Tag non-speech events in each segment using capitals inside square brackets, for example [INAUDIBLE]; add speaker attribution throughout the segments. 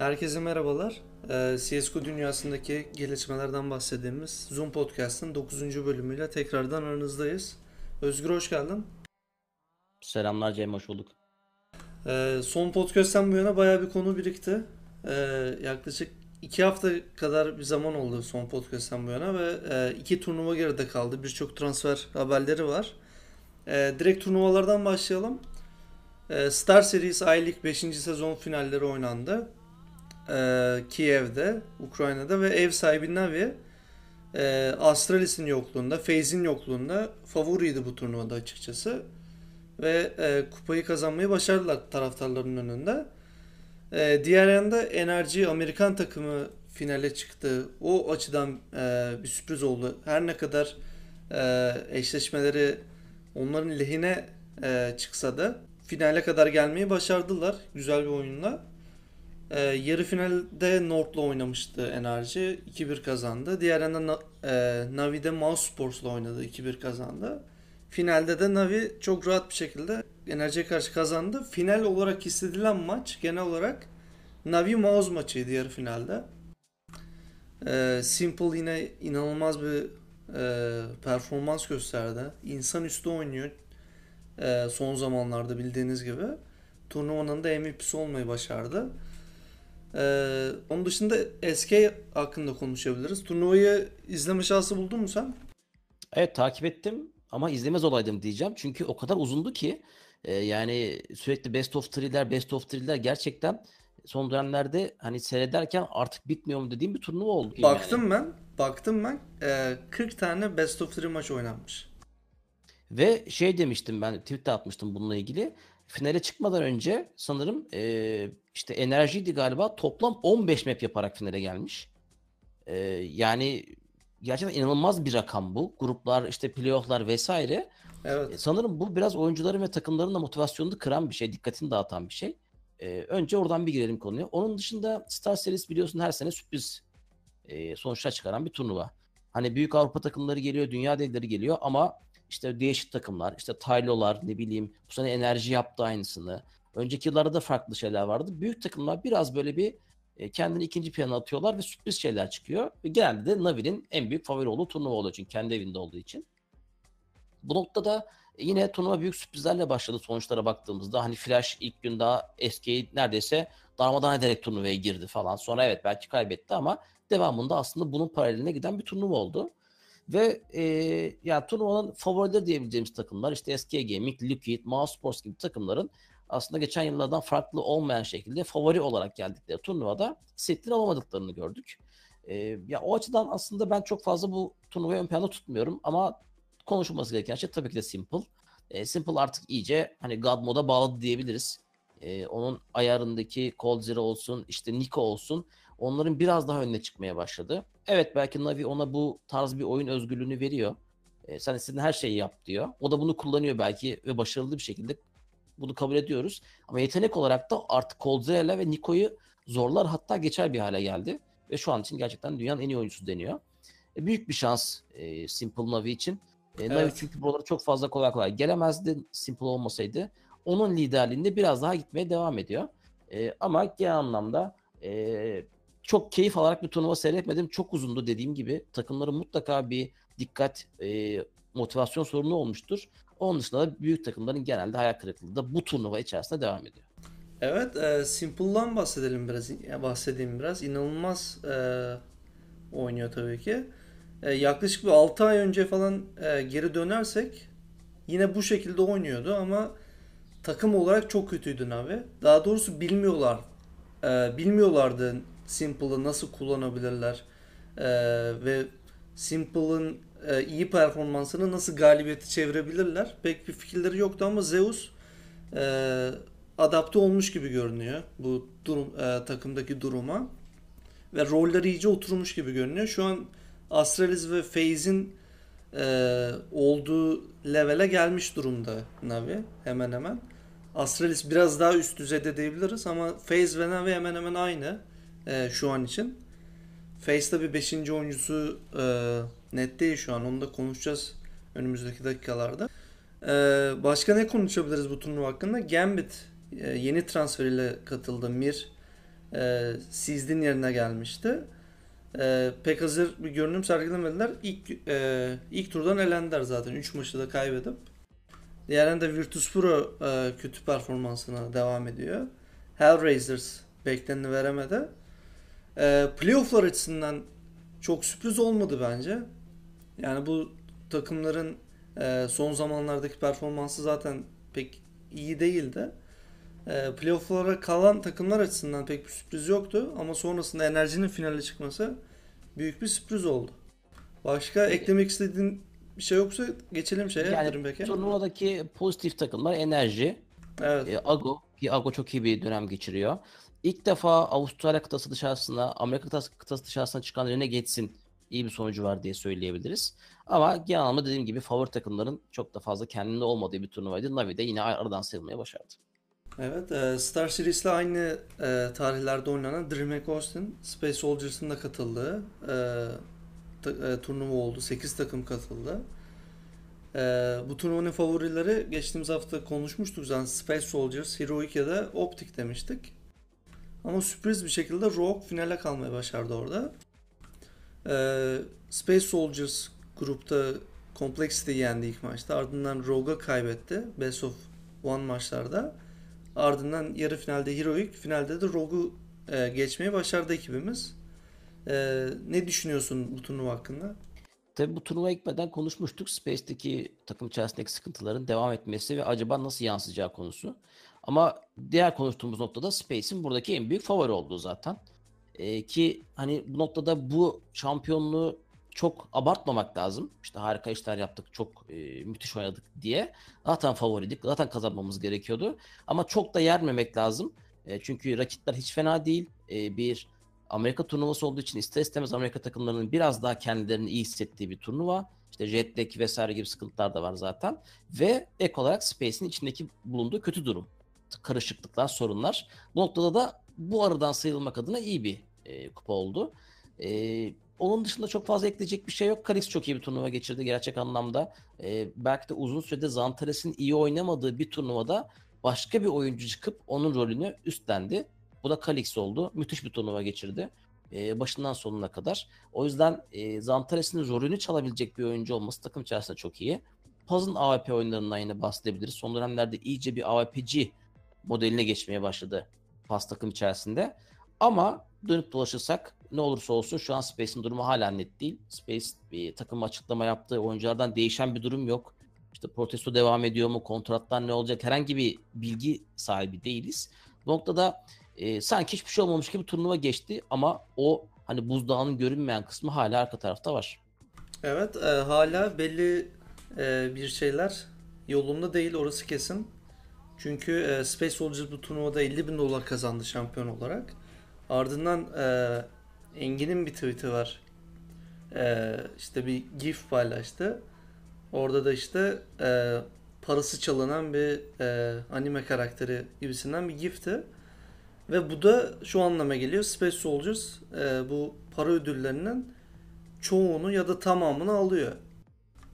Speaker 1: Herkese merhabalar. Ee, CSGO dünyasındaki gelişmelerden bahsettiğimiz Zoom Podcast'ın 9. bölümüyle tekrardan aranızdayız. Özgür hoş geldin.
Speaker 2: Selamlar Cem, hoş bulduk.
Speaker 1: Ee, son podcast'ten bu yana bayağı bir konu birikti. Ee, yaklaşık 2 hafta kadar bir zaman oldu son podcast'ten bu yana ve e, iki turnuva geride kaldı. Birçok transfer haberleri var. Direkt turnuvalardan başlayalım. Star Series I-League 5. sezon finalleri oynandı. Ee, Kiev'de, Ukrayna'da ve ev sahibi Navi e, Astralis'in yokluğunda, FaZe'in yokluğunda favoriydi bu turnuvada açıkçası. Ve e, kupayı kazanmayı başardılar taraftarların önünde. E, diğer yanda Enerji Amerikan takımı finale çıktı. O açıdan e, bir sürpriz oldu. Her ne kadar e, eşleşmeleri onların lehine e, çıksa da finale kadar gelmeyi başardılar. Güzel bir oyunla. E, yarı finalde North'la oynamıştı Enerji. 2-1 kazandı. Diğer yandan Na- e, Navi'de Mouse Sports'la oynadı. 2-1 kazandı. Finalde de Navi çok rahat bir şekilde Enerji'ye karşı kazandı. Final olarak hissedilen maç genel olarak Navi Mouse maçıydı yarı finalde. E, Simple yine inanılmaz bir e, performans gösterdi. İnsanüstü oynuyor e, son zamanlarda bildiğiniz gibi. Turnuvanın da MVP'si olmayı başardı. Ee, onun dışında SK hakkında konuşabiliriz. Turnuvayı izleme şansı buldun mu sen?
Speaker 2: Evet takip ettim ama izlemez olaydım diyeceğim. Çünkü o kadar uzundu ki e, yani sürekli best of three'ler best of three'ler gerçekten son dönemlerde hani seyrederken artık bitmiyor mu dediğim bir turnuva oldu.
Speaker 1: Baktım
Speaker 2: yani.
Speaker 1: ben. Baktım ben. Ee, 40 tane best of 3 maç oynanmış.
Speaker 2: Ve şey demiştim ben tweet'te atmıştım bununla ilgili. Finale çıkmadan önce sanırım e, işte enerjiydi galiba toplam 15 map yaparak finale gelmiş. E, yani gerçekten inanılmaz bir rakam bu. Gruplar işte playofflar vesaire. E,
Speaker 1: Evet.
Speaker 2: Sanırım bu biraz oyuncuların ve takımların da motivasyonunu kıran bir şey, dikkatini dağıtan bir şey. E, önce oradan bir girelim konuya. Onun dışında Star Series biliyorsun her sene sürpriz e, sonuçlar çıkaran bir turnuva. Hani büyük Avrupa takımları geliyor, dünya devleri geliyor ama işte değişik takımlar, işte Taylolar, ne bileyim bu sene enerji yaptı aynısını. Önceki yıllarda da farklı şeyler vardı. Büyük takımlar biraz böyle bir e, kendini ikinci plana atıyorlar ve sürpriz şeyler çıkıyor. Genelde de Navi'nin en büyük favori olduğu turnuva oluyor çünkü kendi evinde olduğu için. Bu noktada yine turnuva büyük sürprizlerle başladı sonuçlara baktığımızda. Hani Flash ilk gün daha eski neredeyse darmadan ederek turnuvaya girdi falan. Sonra evet belki kaybetti ama devamında aslında bunun paraleline giden bir turnuva oldu. Ve e, yani turnuvanın favorileri diyebileceğimiz takımlar işte SK Gaming, Liquid, Mouse gibi takımların aslında geçen yıllardan farklı olmayan şekilde favori olarak geldikleri turnuvada setleri alamadıklarını gördük. E, ya o açıdan aslında ben çok fazla bu turnuvayı ön planda tutmuyorum ama konuşulması gereken şey tabii ki de Simple. E, Simple artık iyice hani God moda bağladı diyebiliriz. E, onun ayarındaki Cold Zero olsun, işte Nico olsun onların biraz daha önüne çıkmaya başladı. Evet belki Navi ona bu tarz bir oyun özgürlüğünü veriyor. E, sen istediğin her şeyi yap diyor. O da bunu kullanıyor belki ve başarılı bir şekilde bunu kabul ediyoruz. Ama yetenek olarak da artık Cold Zero'yla ve Nico'yu zorlar hatta geçer bir hale geldi. Ve şu an için gerçekten dünyanın en iyi oyuncusu deniyor. E, büyük bir şans e, Simple Navi için. E, Navi
Speaker 1: Evet.
Speaker 2: çünkü buralara çok fazla kolay kolay gelemezdi Simple olmasaydı. Onun liderliğinde biraz daha gitmeye devam ediyor. E, ama genel anlamda e, çok keyif alarak bir turnuva seyretmedim. Çok uzundu dediğim gibi. Takımların mutlaka bir dikkat, e, motivasyon sorunu olmuştur. Onun dışında da büyük takımların genelde hayal kırıklığı da bu turnuva içerisinde devam ediyor.
Speaker 1: Evet, e, Simple'dan bahsedelim biraz. bahsedeyim biraz. İnanılmaz e, oynuyor tabii ki. E, yaklaşık bir 6 ay önce falan e, geri dönersek yine bu şekilde oynuyordu ama takım olarak çok kötüydü Navi. Daha doğrusu bilmiyorlar. E, bilmiyorlardı Simple'ı nasıl kullanabilirler E, ve Simple'ın e, iyi performansını nasıl galibiyete çevirebilirler. Pek bir fikirleri yoktu ama Zeus e, adapte olmuş gibi görünüyor bu durum e, takımdaki duruma ve rolleri iyice oturmuş gibi görünüyor. Şu an Astralis ve FaZe'in e, olduğu levele gelmiş durumda Navi hemen hemen. Astralis biraz daha üst düzeyde diyebiliriz ama FaZe ve Navi hemen hemen aynı e, şu an için. FaZe tabi 5. oyuncusu e, net değil şu an. Onu da konuşacağız önümüzdeki dakikalarda. E, başka ne konuşabiliriz bu turnuva hakkında? Gambit e, yeni transferiyle katıldı. Mir e, Seed'in yerine gelmişti. E, pek hazır bir görünüm sergilemediler. İlk e, ilk turdan elendiler zaten. 3 maçı da kaybedip. Diğerinde Virtus Pro e, kötü performansına devam ediyor. Hellraisers bekleneni veremedi. E, playoff'lar açısından çok sürpriz olmadı bence. Yani bu takımların e, son zamanlardaki performansı zaten pek iyi değildi. E, playoff'lara kalan takımlar açısından pek bir sürpriz yoktu ama sonrasında enerjinin finale çıkması büyük bir sürpriz oldu. Başka eklemek istediğin bir şey yoksa geçelim şeye.
Speaker 2: Yani
Speaker 1: Back'e.
Speaker 2: turnuvadaki pozitif takımlar Enerji,
Speaker 1: Evet.
Speaker 2: e, Ago ki Ago çok iyi bir dönem geçiriyor. İlk defa Avustralya kıtası dışarısına, Amerika kıtası, kıtası dışarısına çıkan Renegades'in iyi bir sonucu var diye söyleyebiliriz. Ama genel anlamda dediğim gibi favori takımların çok da fazla kendinde olmadığı bir turnuvaydı. Navi de yine aradan sıyrılmaya başardı.
Speaker 1: Evet, e, Star Series'le aynı e, tarihlerde oynanan DreamHack Austin, Space Soldiers'ın da katıldığı e, turnuva oldu. 8 takım katıldı. Bu turnuvanın favorileri geçtiğimiz hafta konuşmuştuk zaten Space Soldiers, Heroic ya da Optic demiştik. Ama sürpriz bir şekilde Rogue finale kalmayı başardı orada. E, Space Soldiers grupta Complexity'yi yendi ilk maçta. Ardından Rogue'a kaybetti. Best of One maçlarda. Ardından yarı finalde Heroic, finalde de Rogue'u e, geçmeyi başardı ekibimiz. E, ne düşünüyorsun bu turnuva hakkında?
Speaker 2: Tabii bu turnuva gitmeden konuşmuştuk. Space'deki takım içerisindeki sıkıntıların devam etmesi ve acaba nasıl yansıyacağı konusu. Ama diğer konuştuğumuz noktada Space'in buradaki en büyük favori olduğu zaten. Ee, ki hani bu noktada bu şampiyonluğu çok abartmamak lazım. İşte harika işler yaptık, çok e, müthiş oynadık diye. Zaten favoriydik, zaten kazanmamız gerekiyordu. Ama çok da yermemek lazım. E, çünkü rakipler hiç fena değil. E, bir Amerika turnuvası olduğu için ister istemez Amerika takımlarının biraz daha kendilerini iyi hissettiği bir turnuva. İşte jet lag vesaire gibi sıkıntılar da var zaten. Ve ek olarak Space'in içindeki bulunduğu kötü durum. Karışıklıklar, sorunlar. Bu noktada da bu aradan sıyrılmak adına iyi bir e, kupa oldu. E, onun dışında çok fazla ekleyecek bir şey yok. Kalix çok iyi bir turnuva geçirdi gerçek anlamda. E, belki de uzun sürede Zantares'in iyi oynamadığı bir turnuvada başka bir oyuncu çıkıp onun rolünü üstlendi. Bu da Kalix oldu. Müthiş bir turnuva geçirdi. Ee, başından sonuna kadar. O yüzden e, Zantares'in rolünü çalabilecek bir oyuncu olması takım içerisinde çok iyi. Paz'ın AWP oyunlarından yine bahsedebiliriz. Son dönemlerde iyice bir AWP'ci modeline geçmeye başladı Paz takım içerisinde. Ama dönüp dolaşırsak ne olursa olsun şu an Space'in durumu hala net değil. Space bir takım açıklama yaptığı oyunculardan değişen bir durum yok. İşte protesto devam ediyor mu, kontratlar ne olacak herhangi bir bilgi sahibi değiliz. Bu noktada e, sanki hiçbir şey olmamış gibi turnuva geçti ama o hani buzdağının görünmeyen kısmı hala arka tarafta var.
Speaker 1: Evet, e, hala belli e, bir şeyler yolunda değil orası kesin. Çünkü e, Space Soldiers bu turnuvada 50 bin dolar kazandı şampiyon olarak. Ardından e, Engin'in bir tweet'i var. E, işte bir gif paylaştı. Orada da işte e, parası çalınan bir e, anime karakteri gibisinden bir gifti. Ve bu da şu anlama geliyor. Space Soldiers e, bu para ödüllerinin çoğunu ya da tamamını alıyor.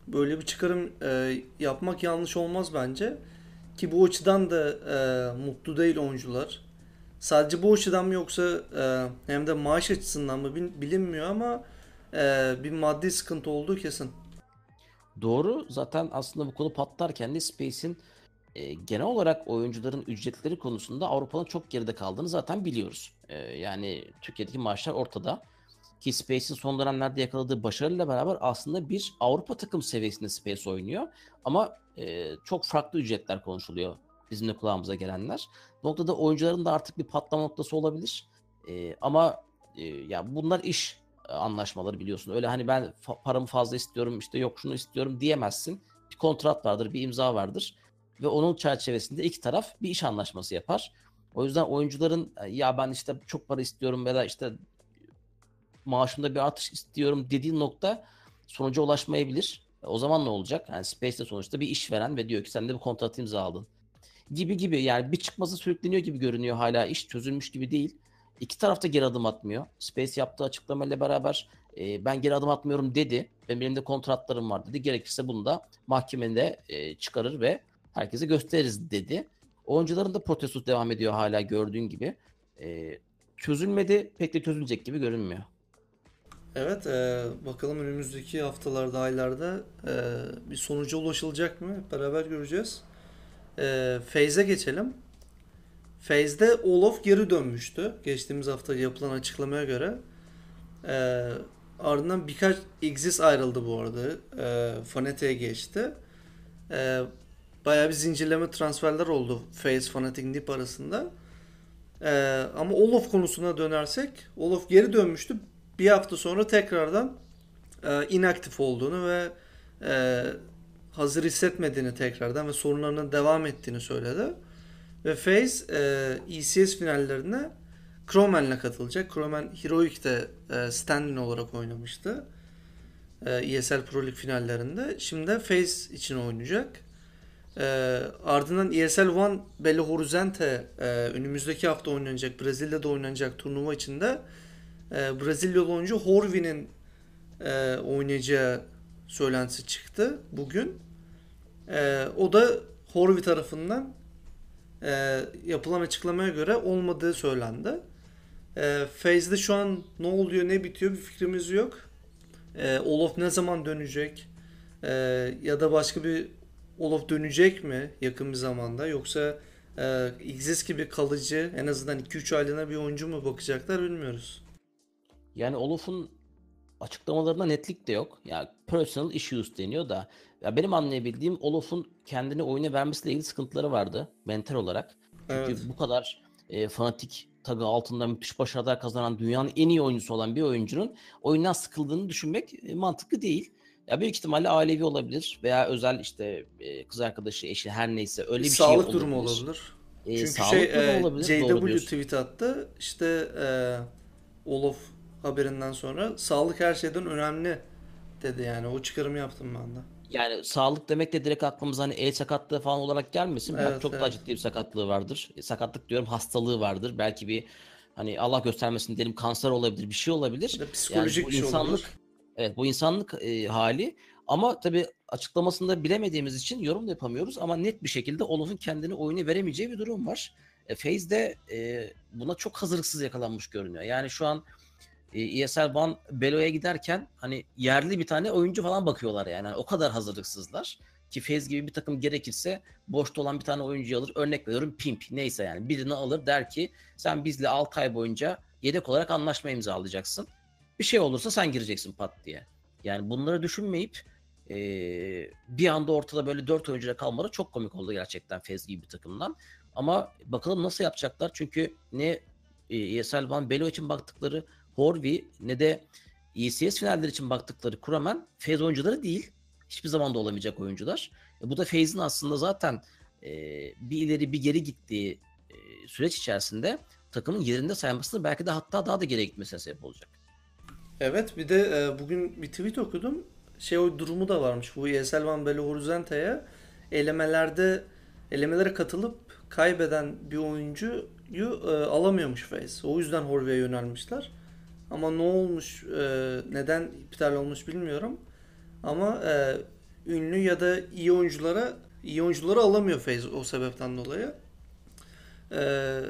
Speaker 1: Böyle bir çıkarım e, yapmak yanlış olmaz bence. Ki bu açıdan da e, mutlu değil oyuncular. Sadece bu açıdan mı yoksa e, hem de maaş açısından mı bil- bilinmiyor ama e, bir maddi sıkıntı olduğu kesin.
Speaker 2: Doğru. Zaten aslında bu konu patlarken de Space'in e, genel olarak oyuncuların ücretleri konusunda Avrupa'nın çok geride kaldığını zaten biliyoruz. E, yani Türkiye'deki maaşlar ortada. Ki Space'in son dönemlerde yakaladığı başarıyla beraber aslında bir Avrupa takım seviyesinde Space oynuyor. Ama e, çok farklı ücretler konuşuluyor bizim de kulağımıza gelenler. Bu noktada oyuncuların da artık bir patlama noktası olabilir. E, ama e, ya bunlar iş anlaşmaları biliyorsun. Öyle hani ben fa- paramı fazla istiyorum işte yok şunu istiyorum diyemezsin. Bir kontrat vardır, bir imza vardır ve onun çerçevesinde iki taraf bir iş anlaşması yapar. O yüzden oyuncuların "E, ya ben işte çok para istiyorum ya da işte maaşımda bir artış istiyorum dediği nokta sonuca ulaşmayabilir. E, O zaman ne olacak? Yani Space'de sonuçta bir iş veren ve diyor ki sen de bir kontrat imzaladın. Gibi gibi yani bir çıkmazı sürükleniyor gibi görünüyor hala iş çözülmüş gibi değil. İki taraf da geri adım atmıyor. Space yaptığı açıklamayla beraber e, ben geri adım atmıyorum dedi. Benim elimde kontratlarım var dedi. Gerekirse bunu da mahkemede e, çıkarır ve herkese gösteririz dedi. Oyuncuların da protestosu devam ediyor hala gördüğün gibi. E, çözülmedi. Pek de çözülecek gibi görünmüyor.
Speaker 1: Evet, e, bakalım önümüzdeki haftalarda, aylarda e, bir sonuca ulaşılacak mı? Beraber göreceğiz. E, Faze'e geçelim. Faze'de Olof geri dönmüştü. Geçtiğimiz hafta yapılan açıklamaya göre. E, ardından birkaç Xis ayrıldı bu arada. E, Fnatic'e geçti. E, bayağı bir zincirleme transferler oldu Faze, Fnatic, Nip arasında. E, ama Olof konusuna dönersek, Olof geri dönmüştü bir hafta sonra tekrardan e, inaktif olduğunu ve e, hazır hissetmediğini tekrardan ve sorunlarının devam ettiğini söyledi. Ve FaZe e, ECS finallerine Croman'la katılacak. Croman Heroic'te e, stand-in olarak oynamıştı. E, ESL Pro League finallerinde. Şimdi de FaZe için oynayacak. E, ardından ESL One Belo Horizonte e, önümüzdeki hafta oynanacak, Brezilya'da oynanacak turnuva içinde e, Brezilyalı oyuncu Horvi'nin e, oynayacağı söylentisi çıktı bugün. E, o da Horvi tarafından e, yapılan açıklamaya göre olmadığı söylendi. E, Faze'de şu an ne oluyor ne bitiyor bir fikrimiz yok. E, Olof ne zaman dönecek? E, ya da başka bir Olof dönecek mi yakın bir zamanda yoksa e, Xis gibi kalıcı en azından 2-3 aylığına bir oyuncu mu bakacaklar bilmiyoruz.
Speaker 2: Yani Olof'un açıklamalarında netlik de yok. Ya personal issues deniyor da ya benim anlayabildiğim Olof'un kendini oyuna vermesiyle ilgili sıkıntıları vardı mental olarak. Çünkü
Speaker 1: Evet.
Speaker 2: bu kadar e, fanatik tagı altında müthiş başarılar kazanan dünyanın en iyi oyuncusu olan bir oyuncunun oyundan sıkıldığını düşünmek e, mantıklı değil. Ya büyük ihtimalle ailevi olabilir veya özel işte e, kız arkadaşı, eşi her neyse öyle bir şey
Speaker 1: sağlık durumu olabilir.
Speaker 2: E,
Speaker 1: Çünkü
Speaker 2: sağlık
Speaker 1: şey
Speaker 2: durumu
Speaker 1: e,
Speaker 2: olabilir.
Speaker 1: JW tweet attı. İşte e, Olof haberinden sonra sağlık her şeyden önemli dedi yani. O çıkarımı yaptım ben de.
Speaker 2: Yani sağlık demek de direkt aklımıza hani el sakatlığı falan olarak gelmesin.
Speaker 1: Evet,
Speaker 2: çok daha
Speaker 1: evet.
Speaker 2: ciddi bir sakatlığı vardır. E, sakatlık diyorum hastalığı vardır. Belki bir hani Allah göstermesin diyelim kanser olabilir, bir şey olabilir.
Speaker 1: Bir de
Speaker 2: Yani
Speaker 1: psikolojik
Speaker 2: bu
Speaker 1: bir şey
Speaker 2: insanlık
Speaker 1: olabilir.
Speaker 2: evet bu insanlık e, hali ama tabii açıklamasında bilemediğimiz için yorum da yapamıyoruz ama net bir şekilde Olaf'ın kendini oyuna veremeyeceği bir durum var. E, FaZe de e, buna çok hazırlıksız yakalanmış görünüyor. Yani şu an e, ESL One Belo'ya giderken hani yerli bir tane oyuncu falan bakıyorlar yani. Hani o kadar hazırlıksızlar ki FaZe gibi bir takım gerekirse boşta olan bir tane oyuncuyu alır. Örnek veriyorum Pimp neyse yani birini alır der ki sen bizle 6 ay boyunca yedek olarak anlaşma imzalayacaksın. Bir şey olursa sen gireceksin pat diye. Yani bunları düşünmeyip e, bir anda ortada böyle 4 oyuncuyla kalmaları çok komik oldu gerçekten FaZe gibi bir takımdan. Ama bakalım nasıl yapacaklar çünkü ne e, ESL One Belo için baktıkları Horvi ne de ECS finaller için baktıkları Kuramen FaZe oyuncuları değil. Hiçbir zaman da olamayacak oyuncular. E, bu da FaZe'in aslında zaten e, bir ileri bir geri gittiği e, süreç içerisinde takımın yerinde saymasını belki de hatta daha da geriye gitmesine sebep olacak.
Speaker 1: Evet bir de e, bugün bir tweet okudum. Şey o durumu da varmış. Bu ESL One Belo Horizonte'ye elemelerde elemelere katılıp kaybeden bir oyuncuyu e, alamıyormuş FaZe. O yüzden Horvi'ye yönelmişler. Ama ne olmuş, e, neden iptal olmuş bilmiyorum. Ama e, ünlü ya da iyi oyunculara iyi oyuncuları alamıyor FaZe o sebepten dolayı. E,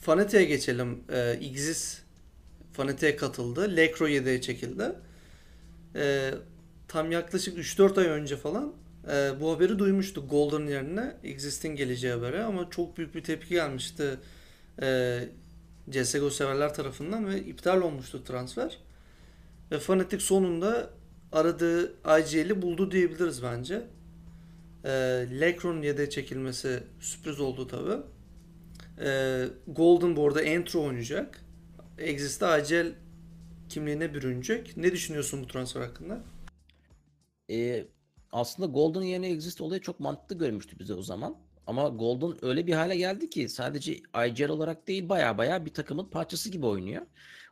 Speaker 1: Fnatic'e geçelim. E, Xis Fnatic'e katıldı. Lekro 7'ye çekildi. E, tam yaklaşık 3-4 ay önce falan e, bu haberi duymuştuk Golden yerine Exist'in geleceği haberi ama çok büyük bir tepki gelmişti e, CSGO severler tarafından ve iptal olmuştu transfer. Ve Fnatic sonunda aradığı IGL'i buldu diyebiliriz bence. E, Lekron'un yedeğe çekilmesi sürpriz oldu tabi. E, Golden bu arada Entro oynayacak. Exist'te IGL kimliğine bürünecek. Ne düşünüyorsun bu transfer hakkında?
Speaker 2: E, aslında Golden yerine Exist olayı çok mantıklı görmüştü bize o zaman. Ama Golden öyle bir hale geldi ki sadece IGL olarak değil baya baya bir takımın parçası gibi oynuyor.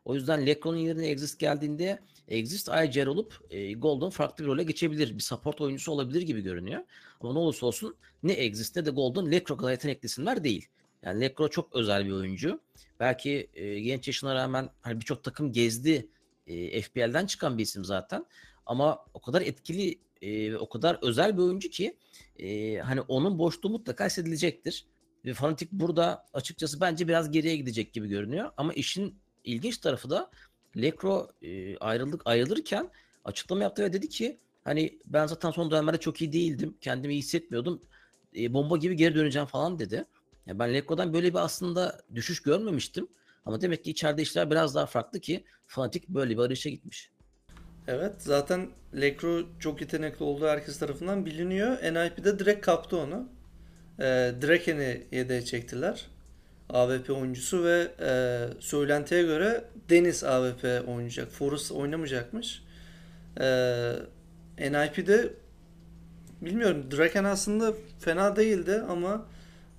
Speaker 2: O yüzden Lekron'un yerine Exist geldiğinde Exist IGL olup e, Golden farklı bir role geçebilir. Bir support oyuncusu olabilir gibi görünüyor. Ama ne olursa olsun ne Exist ne de Golden Lekro kadar yetenekli değil. Yani Lekro çok özel bir oyuncu. Belki e, genç yaşına rağmen hani birçok takım gezdi. E, FPL'den çıkan bir isim zaten. Ama o kadar etkili e, o kadar özel bir oyuncu ki e, hani onun boşluğu mutlaka hissedilecektir. Ve Fnatic burada açıkçası bence biraz geriye gidecek gibi görünüyor. Ama işin ilginç tarafı da Lekro e, ayrıldık ayrılırken açıklama yaptı ve dedi ki hani ben zaten son dönemlerde çok iyi değildim. Kendimi iyi hissetmiyordum. E, bomba gibi geri döneceğim falan dedi. Yani ben Lekro'dan böyle bir aslında düşüş görmemiştim. Ama demek ki içeride işler biraz daha farklı ki Fnatic böyle bir arayışa gitmiş.
Speaker 1: Evet zaten Lekro çok yetenekli olduğu herkes tarafından biliniyor. NIP'de direkt kaptı onu. E, Draken'i yedeğe çektiler. AWP oyuncusu ve e, söylentiye göre Deniz AWP oynayacak. Forrest oynamayacakmış. E, NIP'de bilmiyorum Draken aslında fena değildi ama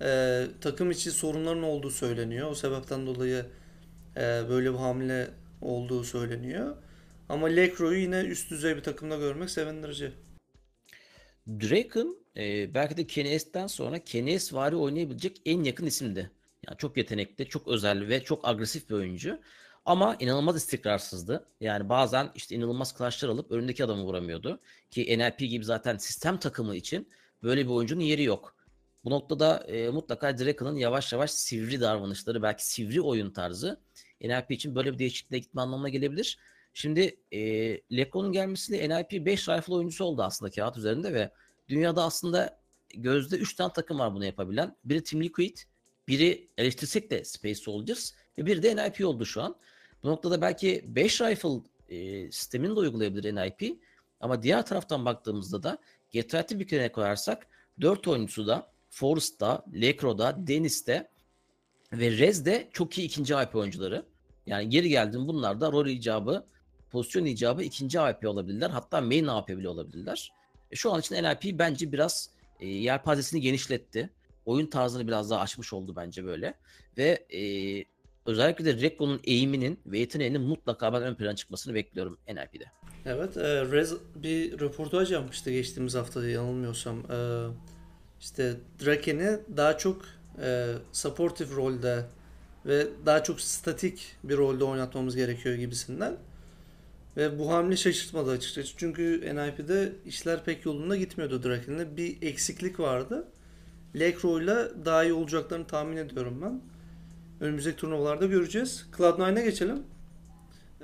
Speaker 1: e, takım içi sorunların olduğu söyleniyor. O sebepten dolayı e, böyle bir hamle olduğu söyleniyor. Ama Lekro'yu yine üst düzey bir takımda görmek sevindirici.
Speaker 2: Draken e, belki de Kenny S'ten sonra Kenny S vari oynayabilecek en yakın isimdi. Yani çok yetenekli, çok özel ve çok agresif bir oyuncu. Ama inanılmaz istikrarsızdı. Yani bazen işte inanılmaz clutchlar alıp önündeki adamı vuramıyordu. Ki NLP gibi zaten sistem takımı için böyle bir oyuncunun yeri yok. Bu noktada e, mutlaka Draken'ın yavaş yavaş sivri davranışları, belki sivri oyun tarzı NLP için böyle bir değişikliğe gitme anlamına gelebilir. Şimdi e, Lekko'nun gelmesiyle NLP 5 rifle oyuncusu oldu aslında kağıt üzerinde ve dünyada aslında gözde 3 tane takım var bunu yapabilen. Biri Team Liquid, biri eleştirsek de Space Soldiers ve biri de NIP oldu şu an. Bu noktada belki 5 rifle e, sistemini de uygulayabilir NIP. Ama diğer taraftan baktığımızda da Getrati bir kere koyarsak 4 oyuncusu da Forrest'da, Lekro'da, Deniz'de ve Rez'de çok iyi ikinci IP oyuncuları. Yani geri geldim bunlar da rol icabı, pozisyon icabı ikinci AP olabilirler. Hatta main AP bile olabilirler. E, şu an için NLP bence biraz e, yelpazesini genişletti. Oyun tarzını biraz daha açmış oldu bence böyle. Ve e, özellikle de Rekko'nun eğiminin ve yeteneğinin mutlaka ben ön plana çıkmasını bekliyorum NLP'de.
Speaker 1: Evet, e, Rez bir röportaj yapmıştı geçtiğimiz hafta yanılmıyorsam. E, işte Draken'i daha çok e, supportive rolde ve daha çok statik bir rolde oynatmamız gerekiyor gibisinden. Ve bu hamle şaşırtmadı açıkçası. Çünkü NIP'de işler pek yolunda gitmiyordu Draken'le. Bir eksiklik vardı. Lekro'yla daha iyi olacaklarını tahmin ediyorum ben. Önümüzdeki turnuvalarda göreceğiz. Cloud9'a geçelim.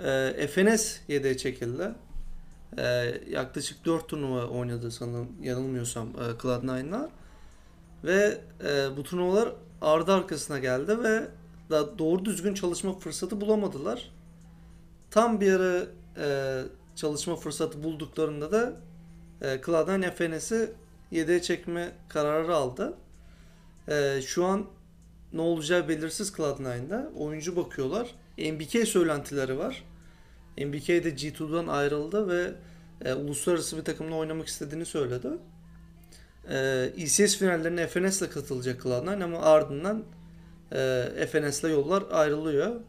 Speaker 1: E, FNS yedeğe çekildi. E, yaklaşık 4 turnuva oynadı sanırım yanılmıyorsam e, Cloud9'la. Ve e, bu turnuvalar ardı arkasına geldi ve da doğru düzgün çalışma fırsatı bulamadılar. Tam bir ara e, çalışma fırsatı bulduklarında da e, Cloud9 FNS'i yedeğe çekme kararı aldı. E, şu an ne olacağı belirsiz Cloud9'da. Oyuncu bakıyorlar. MBK söylentileri var. MBK de G2'dan ayrıldı ve e, uluslararası bir takımla oynamak istediğini söyledi. E, ECS finallerine FNS ile katılacak Cloud9 ama ardından e, FNS ile yollar ayrılıyor.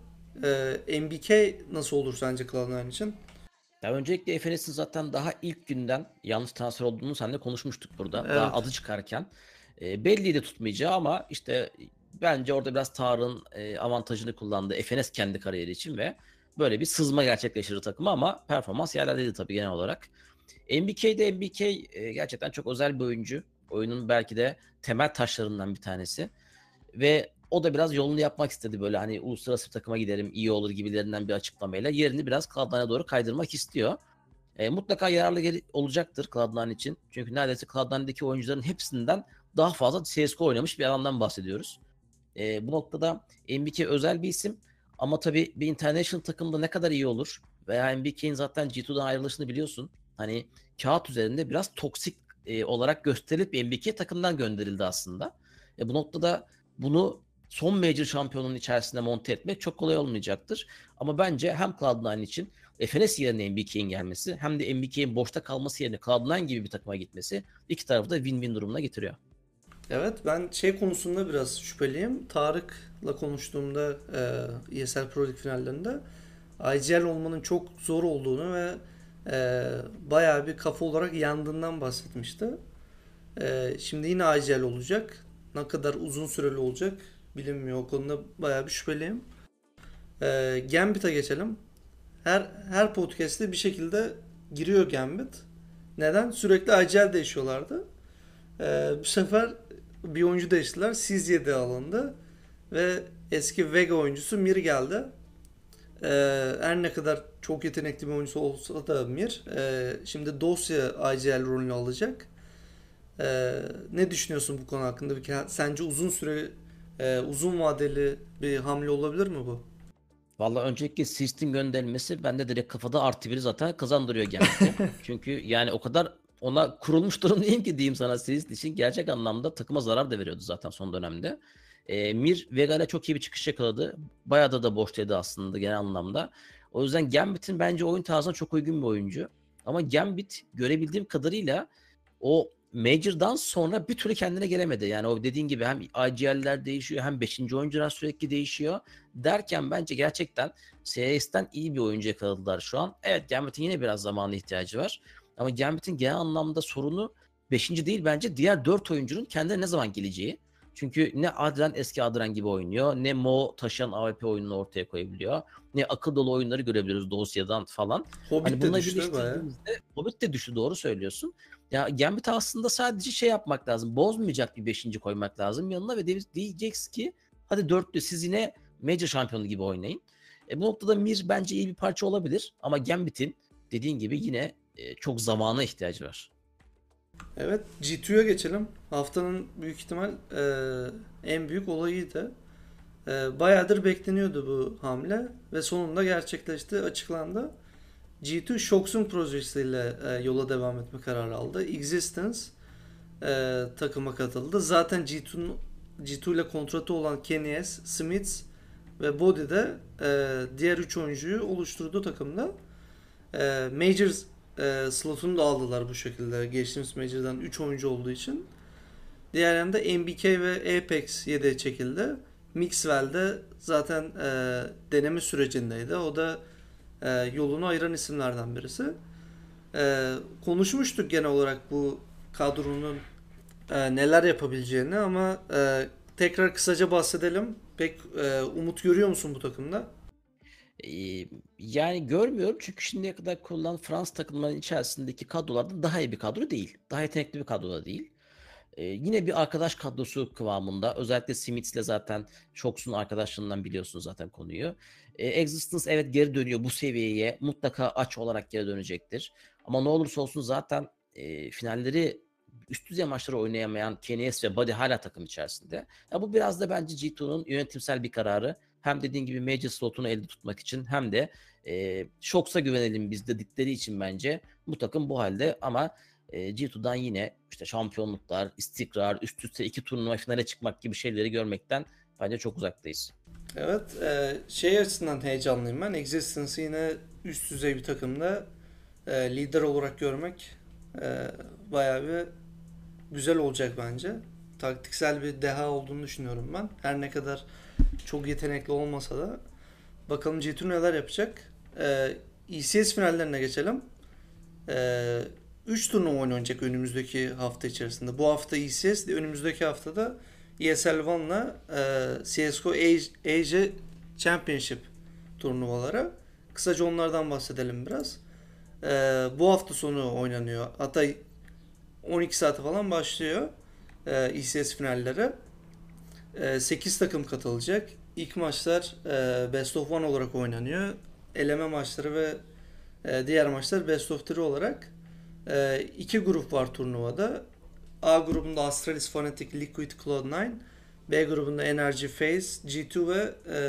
Speaker 1: E, MBK nasıl olur sence Cloud9 için?
Speaker 2: Ya öncelikle FNS'in zaten daha ilk günden yanlış transfer olduğunu seninle konuşmuştuk burada.
Speaker 1: Evet.
Speaker 2: Daha adı çıkarken. E, belliydi tutmayacağı ama işte bence orada biraz Tarık'ın e, avantajını kullandı FNS kendi kariyeri için ve böyle bir sızma gerçekleştirdi takımı ama performans yerlerdeydi tabii genel olarak. MBK'de MBK e, gerçekten çok özel bir oyuncu. Oyunun belki de temel taşlarından bir tanesi. Ve o da biraz yolunu yapmak istedi böyle hani uluslararası bir takıma giderim iyi olur gibilerinden bir açıklamayla yerini biraz Cloud9'a doğru kaydırmak istiyor. E, mutlaka yararlı gel- olacaktır Cloud9 için. Çünkü neredeyse Cloud9'daki oyuncuların hepsinden daha fazla CSGO oynamış bir adamdan bahsediyoruz. E, bu noktada MBK özel bir isim ama tabii bir international takımda ne kadar iyi olur veya MBK'in zaten G2'dan ayrılışını biliyorsun. Hani kağıt üzerinde biraz toksik e, olarak gösterilip MBK takımdan gönderildi aslında. E, bu noktada bunu son major şampiyonun içerisinde monte etmek çok kolay olmayacaktır. Ama bence hem Cloud9 için FNS yerine MBK'in gelmesi hem de MBK'in boşta kalması yerine Cloud9 gibi bir takıma gitmesi iki tarafı da win-win durumuna getiriyor.
Speaker 1: Evet ben şey konusunda biraz şüpheliyim. Tarık'la konuştuğumda e, ESL Pro League finallerinde IGL olmanın çok zor olduğunu ve e, bayağı bir kafa olarak yandığından bahsetmişti. E, şimdi yine IGL olacak. Ne kadar uzun süreli olacak bilinmiyor. O konuda bayağı bir şüpheliyim. E, Gambit'e geçelim. Her her podcast'te bir şekilde giriyor Gambit. Neden? Sürekli IGL değişiyorlardı. E, bu sefer bir oyuncu değiştiler. Sizye alındı ve eski Vega oyuncusu Mir geldi. Ee, her ne kadar çok yetenekli bir oyuncusu olsa da Mir e, şimdi dosya IGL rolünü alacak. Ee, ne düşünüyorsun bu konu hakkında? Sence uzun süre e, uzun vadeli bir hamle olabilir mi bu?
Speaker 2: Valla öncelikle Sist'in gönderilmesi bende direkt kafada artı biri zaten kazandırıyor genelde. [LAUGHS] Çünkü yani o kadar ona kurulmuş durumdayım ki diyeyim sana Sist için gerçek anlamda takıma zarar da veriyordu zaten son dönemde. E, Mir Vega ile çok iyi bir çıkış yakaladı. Bayağı da da boştaydı aslında genel anlamda. O yüzden Gambit'in bence oyun tarzına çok uygun bir oyuncu. Ama Gambit görebildiğim kadarıyla o Major'dan sonra bir türlü kendine gelemedi. Yani o dediğin gibi hem IGL'ler değişiyor hem 5. oyuncular sürekli değişiyor. Derken bence gerçekten CS'den iyi bir oyuncu yakaladılar şu an. Evet Gambit'in yine biraz zamana ihtiyacı var. Ama Gambit'in genel anlamda sorunu 5. değil bence diğer 4 oyuncunun kendine ne zaman geleceği. Çünkü ne Adren eski Adren gibi oynuyor, ne Mo taşıyan AWP oyununu ortaya koyabiliyor, ne akıl dolu oyunları görebiliyoruz dosyadan falan.
Speaker 1: Hobbit hani de düştü.
Speaker 2: Hobbit de düştü doğru söylüyorsun. Ya Gambit aslında sadece şey yapmak lazım. Bozmayacak bir beşinci koymak lazım yanına ve diyeceksin ki hadi dörtlü siz yine Major şampiyonu gibi oynayın. E, bu noktada Mir bence iyi bir parça olabilir ama Gambit'in dediğin gibi yine e, çok zamana ihtiyacı var.
Speaker 1: Evet G2'ya geçelim. Haftanın büyük ihtimal e, en büyük olayıydı. E, bayağıdır bekleniyordu bu hamle ve sonunda gerçekleşti, açıklandı. G2 Shox'un projesiyle e, yola devam etme kararı aldı. Existence e, takıma katıldı. Zaten G2'nun G2 ile kontratı olan Kenny Smith ve Body de e, diğer 3 oyuncuyu oluşturdu takımda. E, Majors e, slotunu da aldılar bu şekilde. Geçtiğimiz Major'dan 3 oyuncu olduğu için. Diğer yanda MBK ve Apex yedeğe çekildi. Mixwell de zaten e, deneme sürecindeydi. O da e, yolunu ayıran isimlerden birisi. E, konuşmuştuk genel olarak bu kadronun e, neler yapabileceğini ama e, tekrar kısaca bahsedelim. Pek e, umut görüyor musun bu takımda?
Speaker 2: Yani görmüyorum çünkü şimdiye kadar kurulan Fransız takımlarının içerisindeki kadrolardan daha iyi bir kadro değil. Daha yetenekli bir kadro da değil. Yine bir arkadaş kadrosu kıvamında. Özellikle Smith'le zaten Shocks'un arkadaşlarından biliyorsunuz zaten konuyu. Ee, Existence evet geri dönüyor bu seviyeye. Mutlaka aç olarak geri dönecektir. Ama ne olursa olsun zaten finalleri üst düzey maçları oynayamayan Kenes ve Buddy hala takım içerisinde. Ya bu biraz da bence G2'nun yönetimsel bir kararı. Hem dediğin gibi major slotunu elde tutmak için hem de e, Shocks'a güvenelim biz dedikleri için bence bu takım bu halde ama e, G2'dan yine işte şampiyonluklar, istikrar, üst üste iki turnuva finale çıkmak gibi şeyleri görmekten bence çok uzaktayız.
Speaker 1: Evet, e, şey açısından heyecanlıyım ben. Existence'ı yine üst düzey bir takımda e, lider olarak görmek e, bayağı bir güzel olacak bence. Taktiksel bir deha olduğunu düşünüyorum ben. Her ne kadar çok yetenekli olmasa da bakalım G2 neler yapacak. Ee, ECS finallerine geçelim. Ee, 3 turnuva oynanacak önümüzdeki hafta içerisinde. Bu hafta ECS, önümüzdeki haftada ESL One'la e, CSGO Asia Championship turnuvaları. Kısaca onlardan bahsedelim biraz. Ee, bu hafta sonu oynanıyor. Hatta 12 saate falan başlıyor e, ECS finalleri. E, 8 takım katılacak. İlk maçlar e, Best of One olarak oynanıyor. Eleme maçları ve e, diğer maçlar Best of Three olarak. E, iki grup var turnuvada. A grubunda Astralis Fnatic Liquid Cloud9. B grubunda Energy Phase, G2 ve e,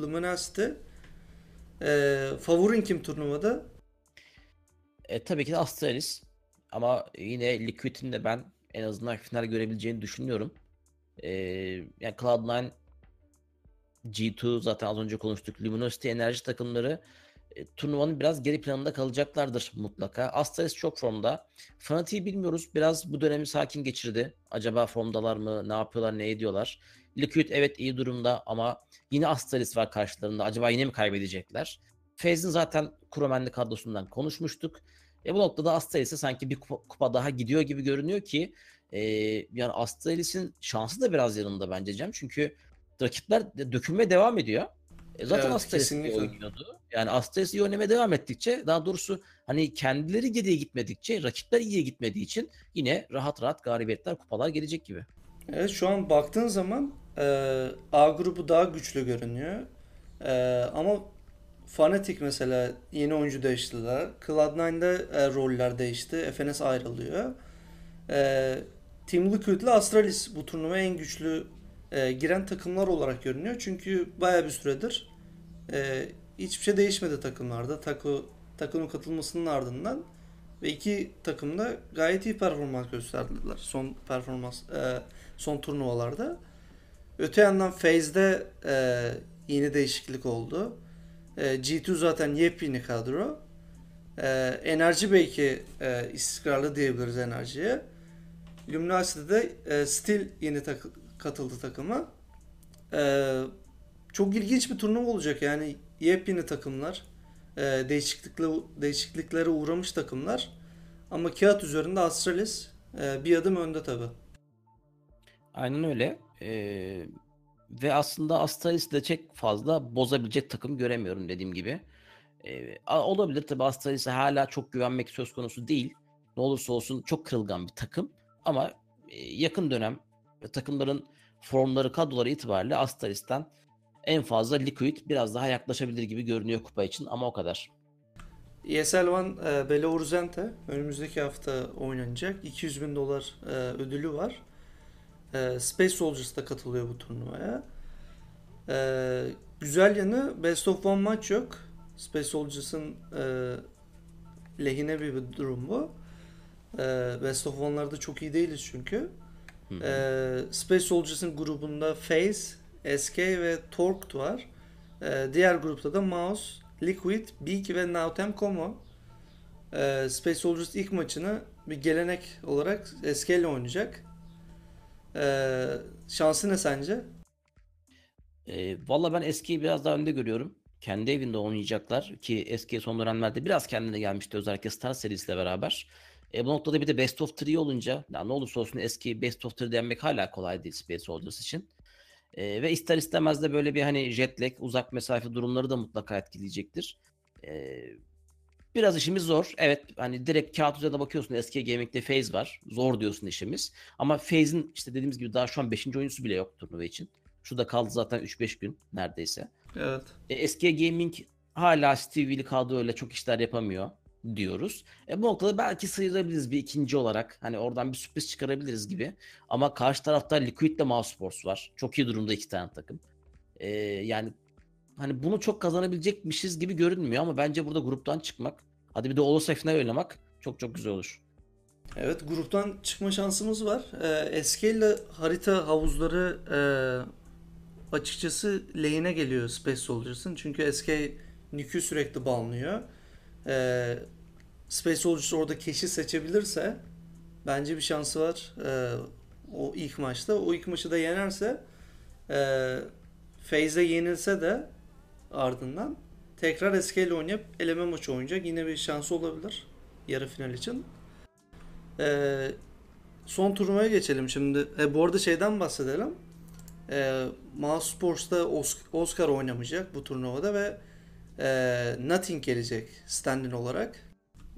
Speaker 1: Luminosity. Favorin kim turnuvada?
Speaker 2: E, tabii ki de Astralis. Ama yine Liquid'in de ben en azından final görebileceğini düşünüyorum. Ee, yani Cloud9 G2 zaten az önce konuştuk. Luminosity enerji takımları e, turnuvanın biraz geri planında kalacaklardır mutlaka. Astralis çok formda. Fnatic'i bilmiyoruz. Biraz bu dönemi sakin geçirdi. Acaba formdalar mı? Ne yapıyorlar? Ne ediyorlar? Liquid evet iyi durumda ama yine Astralis var karşılarında. Acaba yine mi kaybedecekler? Faze'in zaten Kuromenli kadrosundan konuşmuştuk. E bu noktada Astralis'e sanki bir kupa, kupa daha gidiyor gibi görünüyor ki e, yani Astralis'in şansı da biraz yanında bence Cem. Çünkü rakipler dökülmeye devam ediyor. E zaten evet, Astralis oynuyordu. Yani Astralis iyi oynamaya devam ettikçe daha doğrusu hani kendileri geriye gitmedikçe rakipler iyiye gitmediği için yine rahat rahat galibiyetler kupalar gelecek gibi.
Speaker 1: Evet şu an baktığın zaman e, A grubu daha güçlü görünüyor. E, ama Fnatic mesela yeni oyuncu değiştiler. Cloud9'da e, roller değişti. FNS ayrılıyor. E, Team Liquid ile Astralis bu turnuvaya en güçlü e, giren takımlar olarak görünüyor. Çünkü baya bir süredir e, hiçbir şey değişmedi takımlarda. Takı, takımın katılmasının ardından ve iki takım da gayet iyi performans gösterdiler son performans e, son turnuvalarda. Öte yandan Phase'de e, yeni değişiklik oldu. E, G2 zaten yepyeni kadro. E, enerji belki e, istikrarlı diyebiliriz enerjiye. Luminosity'de e, Steel yeni tak- katıldı takıma. E, çok ilginç bir turnuva olacak yani yepyeni takımlar. E, değişiklikle, değişikliklere uğramış takımlar. Ama kağıt üzerinde Astralis e, bir adım önde tabi.
Speaker 2: Aynen öyle. Ee, ve aslında Astralis'i de çok fazla bozabilecek takım göremiyorum dediğim gibi. Ee, olabilir tabii Astralis'e hala çok güvenmek söz konusu değil. Ne olursa olsun çok kırılgan bir takım. Ama e, yakın dönem e, takımların formları, kadroları itibariyle Astralis'ten en fazla Liquid biraz daha yaklaşabilir gibi görünüyor kupa için ama o kadar.
Speaker 1: ESL One e, önümüzdeki hafta oynanacak. 200 bin dolar e, ödülü var. Space Soldiers da katılıyor bu turnuvaya. E, güzel yanı Best of One maç yok. Space Soldiers'ın lehine bir durum bu. E, Best of One'larda çok iyi değiliz çünkü.
Speaker 2: Hı hı.
Speaker 1: E, Space Soldiers'ın grubunda FaZe, SK ve Torqued var. E, diğer grupta da Mouse, Liquid, Beak ve Nautem Como. E, Space Soldiers ilk maçını bir gelenek olarak SK ile oynayacak. E, şansı ne sence?
Speaker 2: E, Valla ben eskiyi biraz daha önde görüyorum. Kendi evinde oynayacaklar ki eski son dönemlerde biraz kendine gelmişti özellikle Star serisiyle beraber. E, bu noktada bir de Best of 3 olunca ya ne olursa olsun eski Best of 3 denmek hala kolay değil Space Soldiers için. E, ve ister istemez de böyle bir hani jet lag, uzak mesafe durumları da mutlaka etkileyecektir. E, biraz işimiz zor. Evet hani direkt kağıt üzerine bakıyorsun eski gaming'de phase var. Zor diyorsun işimiz. Ama phase'in işte dediğimiz gibi daha şu an 5. oyuncusu bile yok turnuva için. Şurada kaldı zaten 3-5 gün neredeyse.
Speaker 1: Evet.
Speaker 2: E, eski gaming hala Stevie'li kadroyla çok işler yapamıyor diyoruz. E, noktada belki sıyırabiliriz bir ikinci olarak. Hani oradan bir sürpriz çıkarabiliriz gibi. Ama karşı tarafta Liquid ile Mouse Sports var. Çok iyi durumda iki tane takım. E, yani hani bunu çok kazanabilecekmişiz gibi görünmüyor ama bence burada gruptan çıkmak, hadi bir de olursa final oynamak çok çok güzel olur.
Speaker 1: Evet gruptan çıkma şansımız var. Ee, SK ile harita havuzları e, açıkçası lehine geliyor Space Soldiers'ın. Çünkü SK Nük'ü sürekli banlıyor. Ee, Space Soldiers orada keşi seçebilirse bence bir şansı var. Ee, o ilk maçta. O ilk maçı da yenerse e, FaZe yenilse de ardından tekrar SK ile oynayıp eleme maçı oynayacak. Yine bir şansı olabilir yarı final için. Ee, son turnuvaya geçelim şimdi. E, bu arada şeyden bahsedelim. E, Mouse Sports'ta Os- Oscar oynamayacak bu turnuvada ve e, Nothing gelecek stand-in olarak.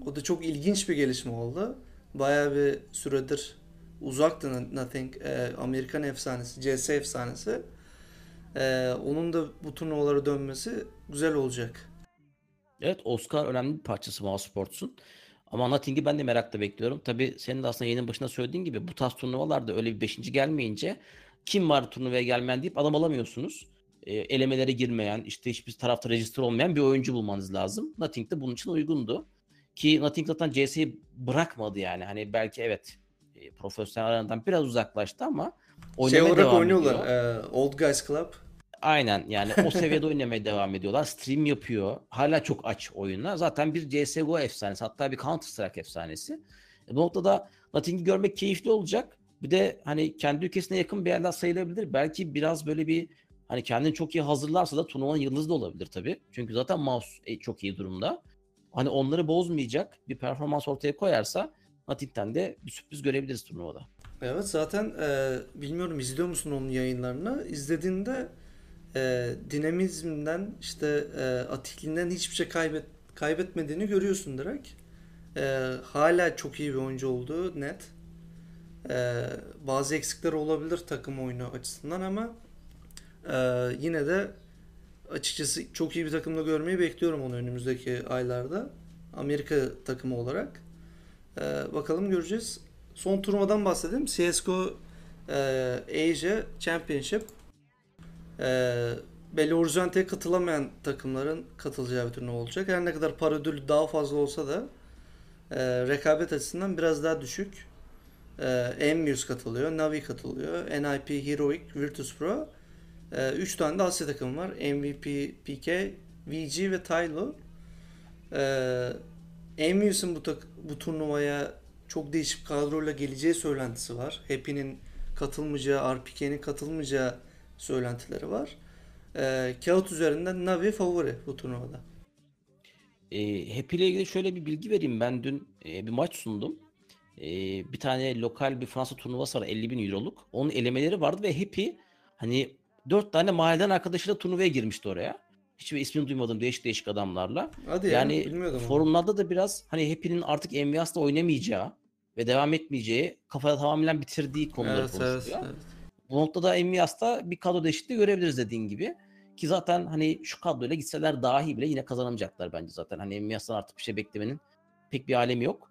Speaker 1: O da çok ilginç bir gelişme oldu. Bayağı bir süredir uzaktı Nothing. E, Amerikan efsanesi, CS efsanesi. E, onun da bu turnuvalara dönmesi güzel olacak.
Speaker 2: Evet Oscar önemli bir parçası Mouse Sports'un. Ama Nothing'i ben de merakla bekliyorum. Tabii senin de aslında yayının başında söylediğin gibi bu tarz turnuvalarda öyle bir beşinci gelmeyince kim var turnuvaya gelmeyen deyip adam alamıyorsunuz. E, elemelere girmeyen, işte hiçbir tarafta register olmayan bir oyuncu bulmanız lazım. Nothing de bunun için uygundu. Ki Nothing zaten CS'yi bırakmadı yani. Hani belki evet e, profesyonel alandan biraz uzaklaştı ama
Speaker 1: Şey
Speaker 2: oynamaya
Speaker 1: olarak
Speaker 2: devam
Speaker 1: oynuyorlar.
Speaker 2: ediyor.
Speaker 1: e, Old Guys Club.
Speaker 2: Aynen yani o [LAUGHS] seviyede oynamaya devam ediyorlar. Stream yapıyor. Hala çok aç oyunlar. Zaten bir CSGO efsanesi hatta bir Counter Strike efsanesi. E, bu noktada Nothing'i görmek keyifli olacak. Bir de hani kendi ülkesine yakın bir yerden sayılabilir. Belki biraz böyle bir hani kendini çok iyi hazırlarsa da turnuvanın yıldızı da olabilir tabii. Çünkü zaten mouse e, çok iyi durumda. Hani onları bozmayacak bir performans ortaya koyarsa Nothing'den de bir sürpriz görebiliriz turnuvada.
Speaker 1: Evet zaten e, bilmiyorum izliyor musun onun yayınlarını? İzlediğinde e, dinamizmden işte e, atikliğinden hiçbir şey kaybet kaybetmediğini görüyorsun direkt. E, hala çok iyi bir oyuncu olduğu net. Ee, bazı eksikler olabilir takım oyunu açısından ama e, yine de açıkçası çok iyi bir takımda görmeyi bekliyorum onu önümüzdeki aylarda. Amerika takımı olarak. Ee, bakalım göreceğiz. Son turnuvadan bahsedeyim. CSGO e, Asia Championship. E, Belo Horizonte'ye katılamayan takımların katılacağı bir turnuva olacak. Her ne kadar para ödülü daha fazla olsa da e, rekabet açısından biraz daha düşük. E, M100 katılıyor, Navi katılıyor, NIP, Heroic, Virtus Pro. 3 tane de Asya takımı var. MVP, PK, VG ve Tylo. Ee, M100'ün bu, tak- bu turnuvaya çok değişik kadroyla geleceği söylentisi var. Happy'nin katılmayacağı, RPK'nin katılmayacağı söylentileri var. Ee, kağıt üzerinden Navi favori bu turnuvada.
Speaker 2: E, Happy ile ilgili şöyle bir bilgi vereyim. Ben dün e, bir maç sundum. E, bir tane lokal bir Fransa turnuvası var 50 bin euroluk. Onun elemeleri vardı ve Happy hani dört tane mahalleden arkadaşıyla turnuvaya girmişti oraya. Hiçbir ismini duymadığım değişik değişik adamlarla.
Speaker 1: Hadi ya,
Speaker 2: Yani
Speaker 1: bilmiyordum onu.
Speaker 2: forumlarda da biraz hani Happy'nin artık MVS'da oynamayacağı ve devam etmeyeceği kafada tamamen bitirdiği konuları
Speaker 1: Evet, evet,
Speaker 2: konuşuluyor.
Speaker 1: evet.
Speaker 2: Bu noktada MVS'da bir kadro değişikliği görebiliriz dediğin gibi. Ki zaten hani şu kadroyla gitseler dahi bile yine kazanamayacaklar bence zaten. Hani MVS'dan artık bir şey beklemenin pek bir alemi yok.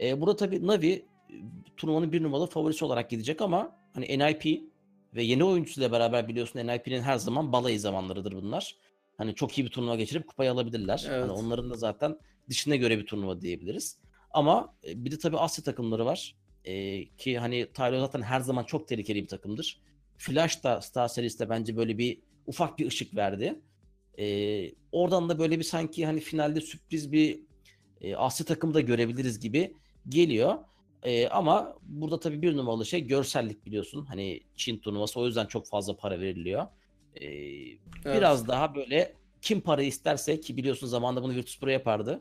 Speaker 2: Ee, burada tabii Navi e, turnuvanın bir numaralı favorisi olarak gidecek ama hani NIP ve yeni oyuncusuyla beraber biliyorsun NIP'nin her zaman balayı zamanlarıdır bunlar. Hani çok iyi bir turnuva geçirip kupayı alabilirler.
Speaker 1: Evet.
Speaker 2: Hani onların da zaten dışına göre bir turnuva diyebiliriz. Ama e, bir de tabii Asya takımları var. Ee, ki hani Tyler zaten her zaman çok tehlikeli bir takımdır. Flash da Star Series'te bence böyle bir ufak bir ışık verdi. Ee, oradan da böyle bir sanki hani finalde sürpriz bir e, Asya takımı da görebiliriz gibi geliyor. Ee, ama burada tabii bir numaralı şey görsellik biliyorsun. Hani Çin turnuvası o yüzden çok fazla para veriliyor. Ee,
Speaker 1: Evet.
Speaker 2: Biraz daha böyle kim para isterse ki biliyorsun zamanında bunu Virtus Pro yapardı.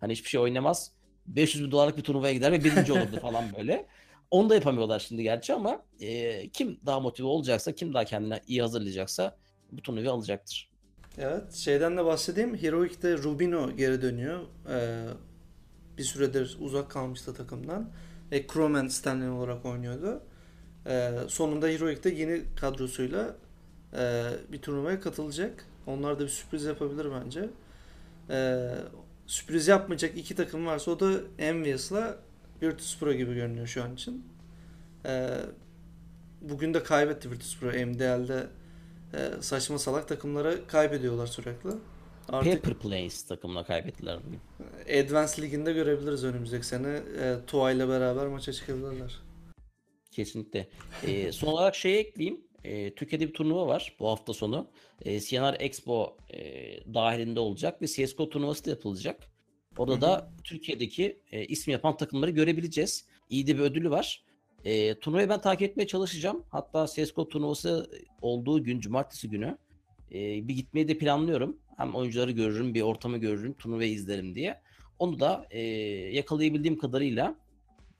Speaker 2: Hani hiçbir şey oynamaz. 500 bin dolarlık bir turnuvaya gider ve birinci olurdu falan [LAUGHS] böyle. Onu da yapamıyorlar şimdi gerçi ama e, kim daha motive olacaksa, kim daha kendine iyi hazırlayacaksa bu turnuvayı alacaktır.
Speaker 1: Evet, şeyden de bahsedeyim. Heroic'te Rubino geri dönüyor. Ee, bir süredir uzak kalmıştı takımdan. Ve Crewman Stanley olarak oynuyordu. Ee, sonunda Heroic'te yeni kadrosuyla e, bir turnuvaya katılacak. Onlar da bir sürpriz yapabilir bence. Ee, sürpriz yapmayacak iki takım varsa o da Envious'la Virtus Pro gibi görünüyor şu an için. Ee, bugün de kaybetti Virtus Pro MDL'de e, saçma salak takımlara kaybediyorlar sürekli. Artık
Speaker 2: Paper Planes takımına kaybettiler bugün.
Speaker 1: Advance Ligi'nde görebiliriz önümüzdeki sene. E, Tua ile beraber maça çıkabilirler.
Speaker 2: Kesinlikle. E, son olarak şey ekleyeyim. E, Türkiye'de bir turnuva var bu hafta sonu. E, CNR Expo e, dahilinde olacak ve CSGO turnuvası da yapılacak. Orada da Türkiye'deki e, ismi yapan takımları görebileceğiz. İyi de bir ödülü var. E, turnuvayı ben takip etmeye çalışacağım. Hatta CSGO turnuvası olduğu gün, cumartesi günü e, bir gitmeyi de planlıyorum. Hem oyuncuları görürüm, bir ortamı görürüm, turnuvayı izlerim diye. Onu da e, yakalayabildiğim kadarıyla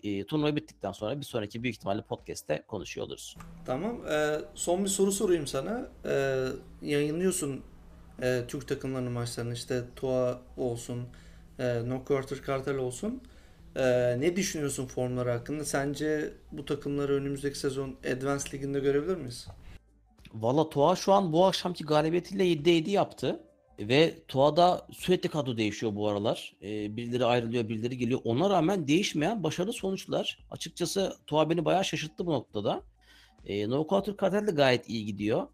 Speaker 2: e, turnuva bittikten sonra bir sonraki büyük ihtimalle podcast'te konuşuyor oluruz.
Speaker 1: Tamam. E, son bir soru sorayım sana. E, yayınlıyorsun e, Türk takımlarının maçlarını. işte Tua olsun, e, No Quarter Cartel olsun. E, ne düşünüyorsun formları hakkında? Sence bu takımları önümüzdeki sezon Advance Ligi'nde görebilir miyiz?
Speaker 2: Valla Tua şu an bu akşamki galibiyetiyle 7'de 7 yaptı. Ve Tua'da sürekli kadro değişiyor bu aralar. Ee, birileri ayrılıyor, birileri geliyor. Ona rağmen değişmeyen başarılı sonuçlar. Açıkçası Tua beni bayağı şaşırttı bu noktada. Ee, No Quarter Cartel de gayet iyi gidiyor.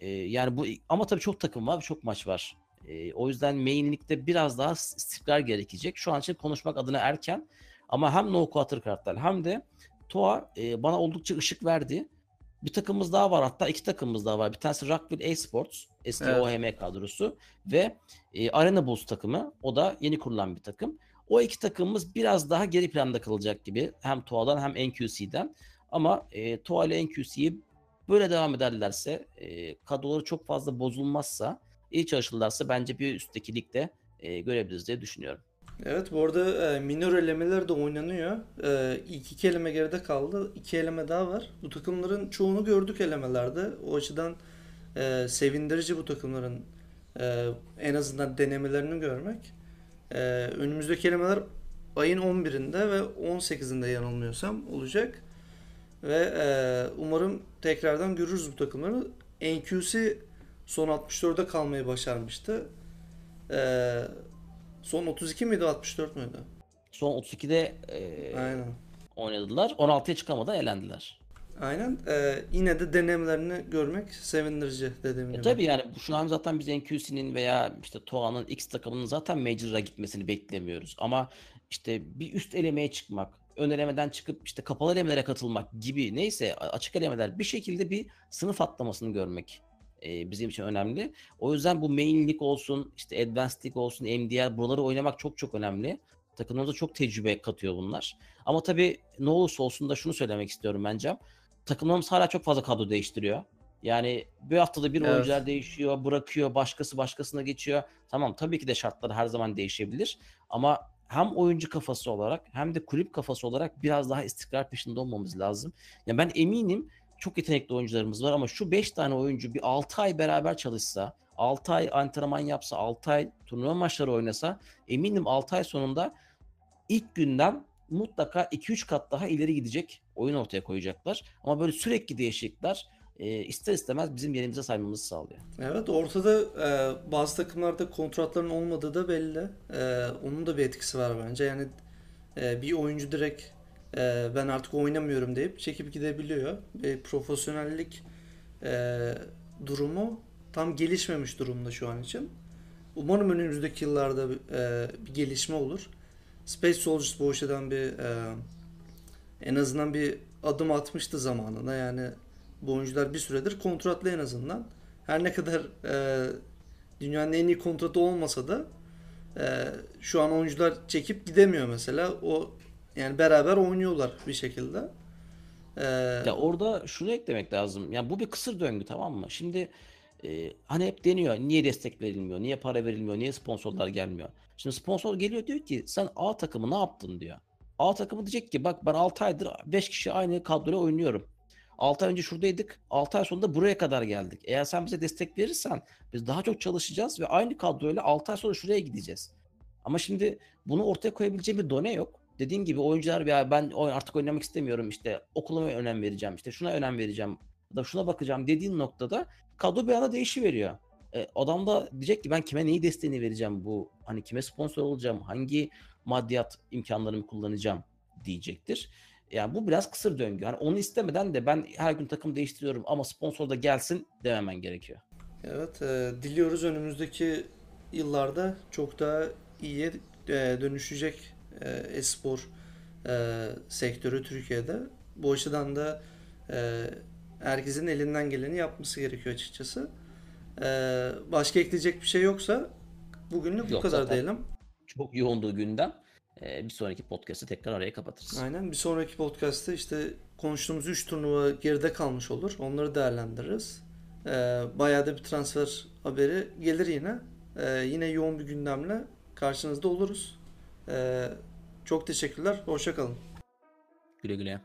Speaker 2: Ee, yani bu ama tabii çok takım var, çok maç var. Ee, o yüzden mainlikte biraz daha istikrar gerekecek. Şu an için konuşmak adına erken. Ama hem No Quarter Cartel hem de Tua e, bana oldukça ışık verdi. Bir takımımız daha var hatta iki takımımız daha var. Bir tanesi Rockville E-Sports eski
Speaker 1: Evet.
Speaker 2: OHM kadrosu ve e, Arena Bulls takımı. O da yeni kurulan bir takım. O iki takımımız biraz daha geri planda kalacak gibi. Hem TOA'dan hem NQC'den. Ama e, TOA ile NQC'yi böyle devam ederlerse, e, kadroları çok fazla bozulmazsa, iyi çalışırlarsa bence bir üstteki ligde e, görebiliriz diye düşünüyorum.
Speaker 1: Evet bu arada e, minor elemeler de oynanıyor. E, ilk iki eleme geride kaldı. İki eleme daha var. Bu takımların çoğunu gördük elemelerde. O açıdan e, sevindirici bu takımların e, en azından denemelerini görmek. E, önümüzdeki elemeler ayın 11'inde ve 18'inde yanılmıyorsam olacak. Ve e, umarım tekrardan görürüz bu takımları. NQC son 64'e kalmayı başarmıştı. E, son 32 miydi 64 müydü?
Speaker 2: Son 32'de e,
Speaker 1: Aynen.
Speaker 2: oynadılar. 16'ya çıkamadan elendiler.
Speaker 1: Aynen. E, yine de denemelerini görmek sevindirici dediğim
Speaker 2: E
Speaker 1: gibi.
Speaker 2: tabii yani şu an zaten biz NQC'nin veya işte TOA'nın X takımının zaten Major'a gitmesini beklemiyoruz. Ama işte bir üst elemeye çıkmak, ön elemeden çıkıp işte kapalı elemelere katılmak gibi neyse açık elemeler bir şekilde bir sınıf atlamasını görmek e, bizim için önemli. O yüzden bu Main League olsun, işte Advanced League olsun, MDL buraları oynamak çok çok önemli. Takımlarımıza çok tecrübe katıyor bunlar. Ama tabii ne olursa olsun da şunu söylemek istiyorum bence. Takımlarımız hala çok fazla kadro değiştiriyor. Yani bir haftada bir
Speaker 1: Evet.
Speaker 2: oyuncular değişiyor, bırakıyor, başkası başkasına geçiyor. Tamam tabii ki de şartlar her zaman değişebilir ama hem oyuncu kafası olarak hem de kulüp kafası olarak biraz daha istikrar peşinde olmamız lazım. Ya ben eminim çok yetenekli oyuncularımız var ama şu 5 tane oyuncu bir 6 ay beraber çalışsa, 6 ay antrenman yapsa, 6 ay turnuva maçları oynasa eminim 6 ay sonunda ilk günden mutlaka 2-3 kat daha ileri gidecek oyun ortaya koyacaklar. Ama böyle sürekli değişiklikler e, ister istemez bizim yerimize saymamızı sağlıyor.
Speaker 1: Evet ortada e, bazı takımlarda kontratların olmadığı da belli. E, onun da bir etkisi var bence. Yani e, bir oyuncu direkt e, ben artık oynamıyorum deyip çekip gidebiliyor. Ve profesyonellik e, durumu tam gelişmemiş durumda şu an için. Umarım önümüzdeki yıllarda e, bir gelişme olur. Space Soldiers bu açıdan bir e, en azından bir adım atmıştı zamanında. Yani bu oyuncular bir süredir kontratlı en azından. Her ne kadar e, dünyanın en iyi kontratı olmasa da e, şu an oyuncular çekip gidemiyor mesela. O yani beraber oynuyorlar bir şekilde. E,
Speaker 2: Ya orada şunu eklemek lazım. Yani bu bir kısır döngü tamam mı? Şimdi e, hani hep deniyor niye destek verilmiyor, niye para verilmiyor, niye sponsorlar gelmiyor. Şimdi sponsor geliyor diyor ki sen A takımı ne yaptın diyor. A takımı diyecek ki bak ben 6 aydır 5 kişi aynı kadroyla oynuyorum. 6 ay önce şuradaydık. 6 ay sonunda buraya kadar geldik. Eğer sen bize destek verirsen biz daha çok çalışacağız ve aynı kadroyla 6 ay sonra şuraya gideceğiz. Ama şimdi bunu ortaya koyabileceğim bir done yok. Dediğin gibi oyuncular ya ben artık oynamak istemiyorum işte okuluma önem vereceğim işte şuna önem vereceğim da şuna bakacağım dediğin noktada kadro bir anda değişiveriyor. E, adam da diyecek ki ben kime neyi desteğini vereceğim bu hani kime sponsor olacağım hangi maddiyat imkanlarımı kullanacağım diyecektir. Yani bu biraz kısır döngü. Yani onu istemeden de ben her gün takım değiştiriyorum ama sponsor da gelsin dememen gerekiyor.
Speaker 1: Evet, e, diliyoruz önümüzdeki yıllarda çok daha iyiye e, dönüşecek e, e-spor e, sektörü Türkiye'de. Bu açıdan da e, herkesin elinden geleni yapması gerekiyor açıkçası. E, başka ekleyecek bir şey yoksa bugünlük bu
Speaker 2: Yok,
Speaker 1: kadar
Speaker 2: zaten.
Speaker 1: diyelim.
Speaker 2: Çok yoğunduğu günden e, bir sonraki podcast'ı tekrar araya kapatırız.
Speaker 1: Aynen. Bir sonraki podcast'ta işte konuştuğumuz 3 turnuva geride kalmış olur. Onları değerlendiririz. Ee, bayağı da bir transfer haberi gelir yine. Ee, yine yoğun bir gündemle karşınızda oluruz. Ee, çok teşekkürler. Hoşça kalın.
Speaker 2: Güle güle.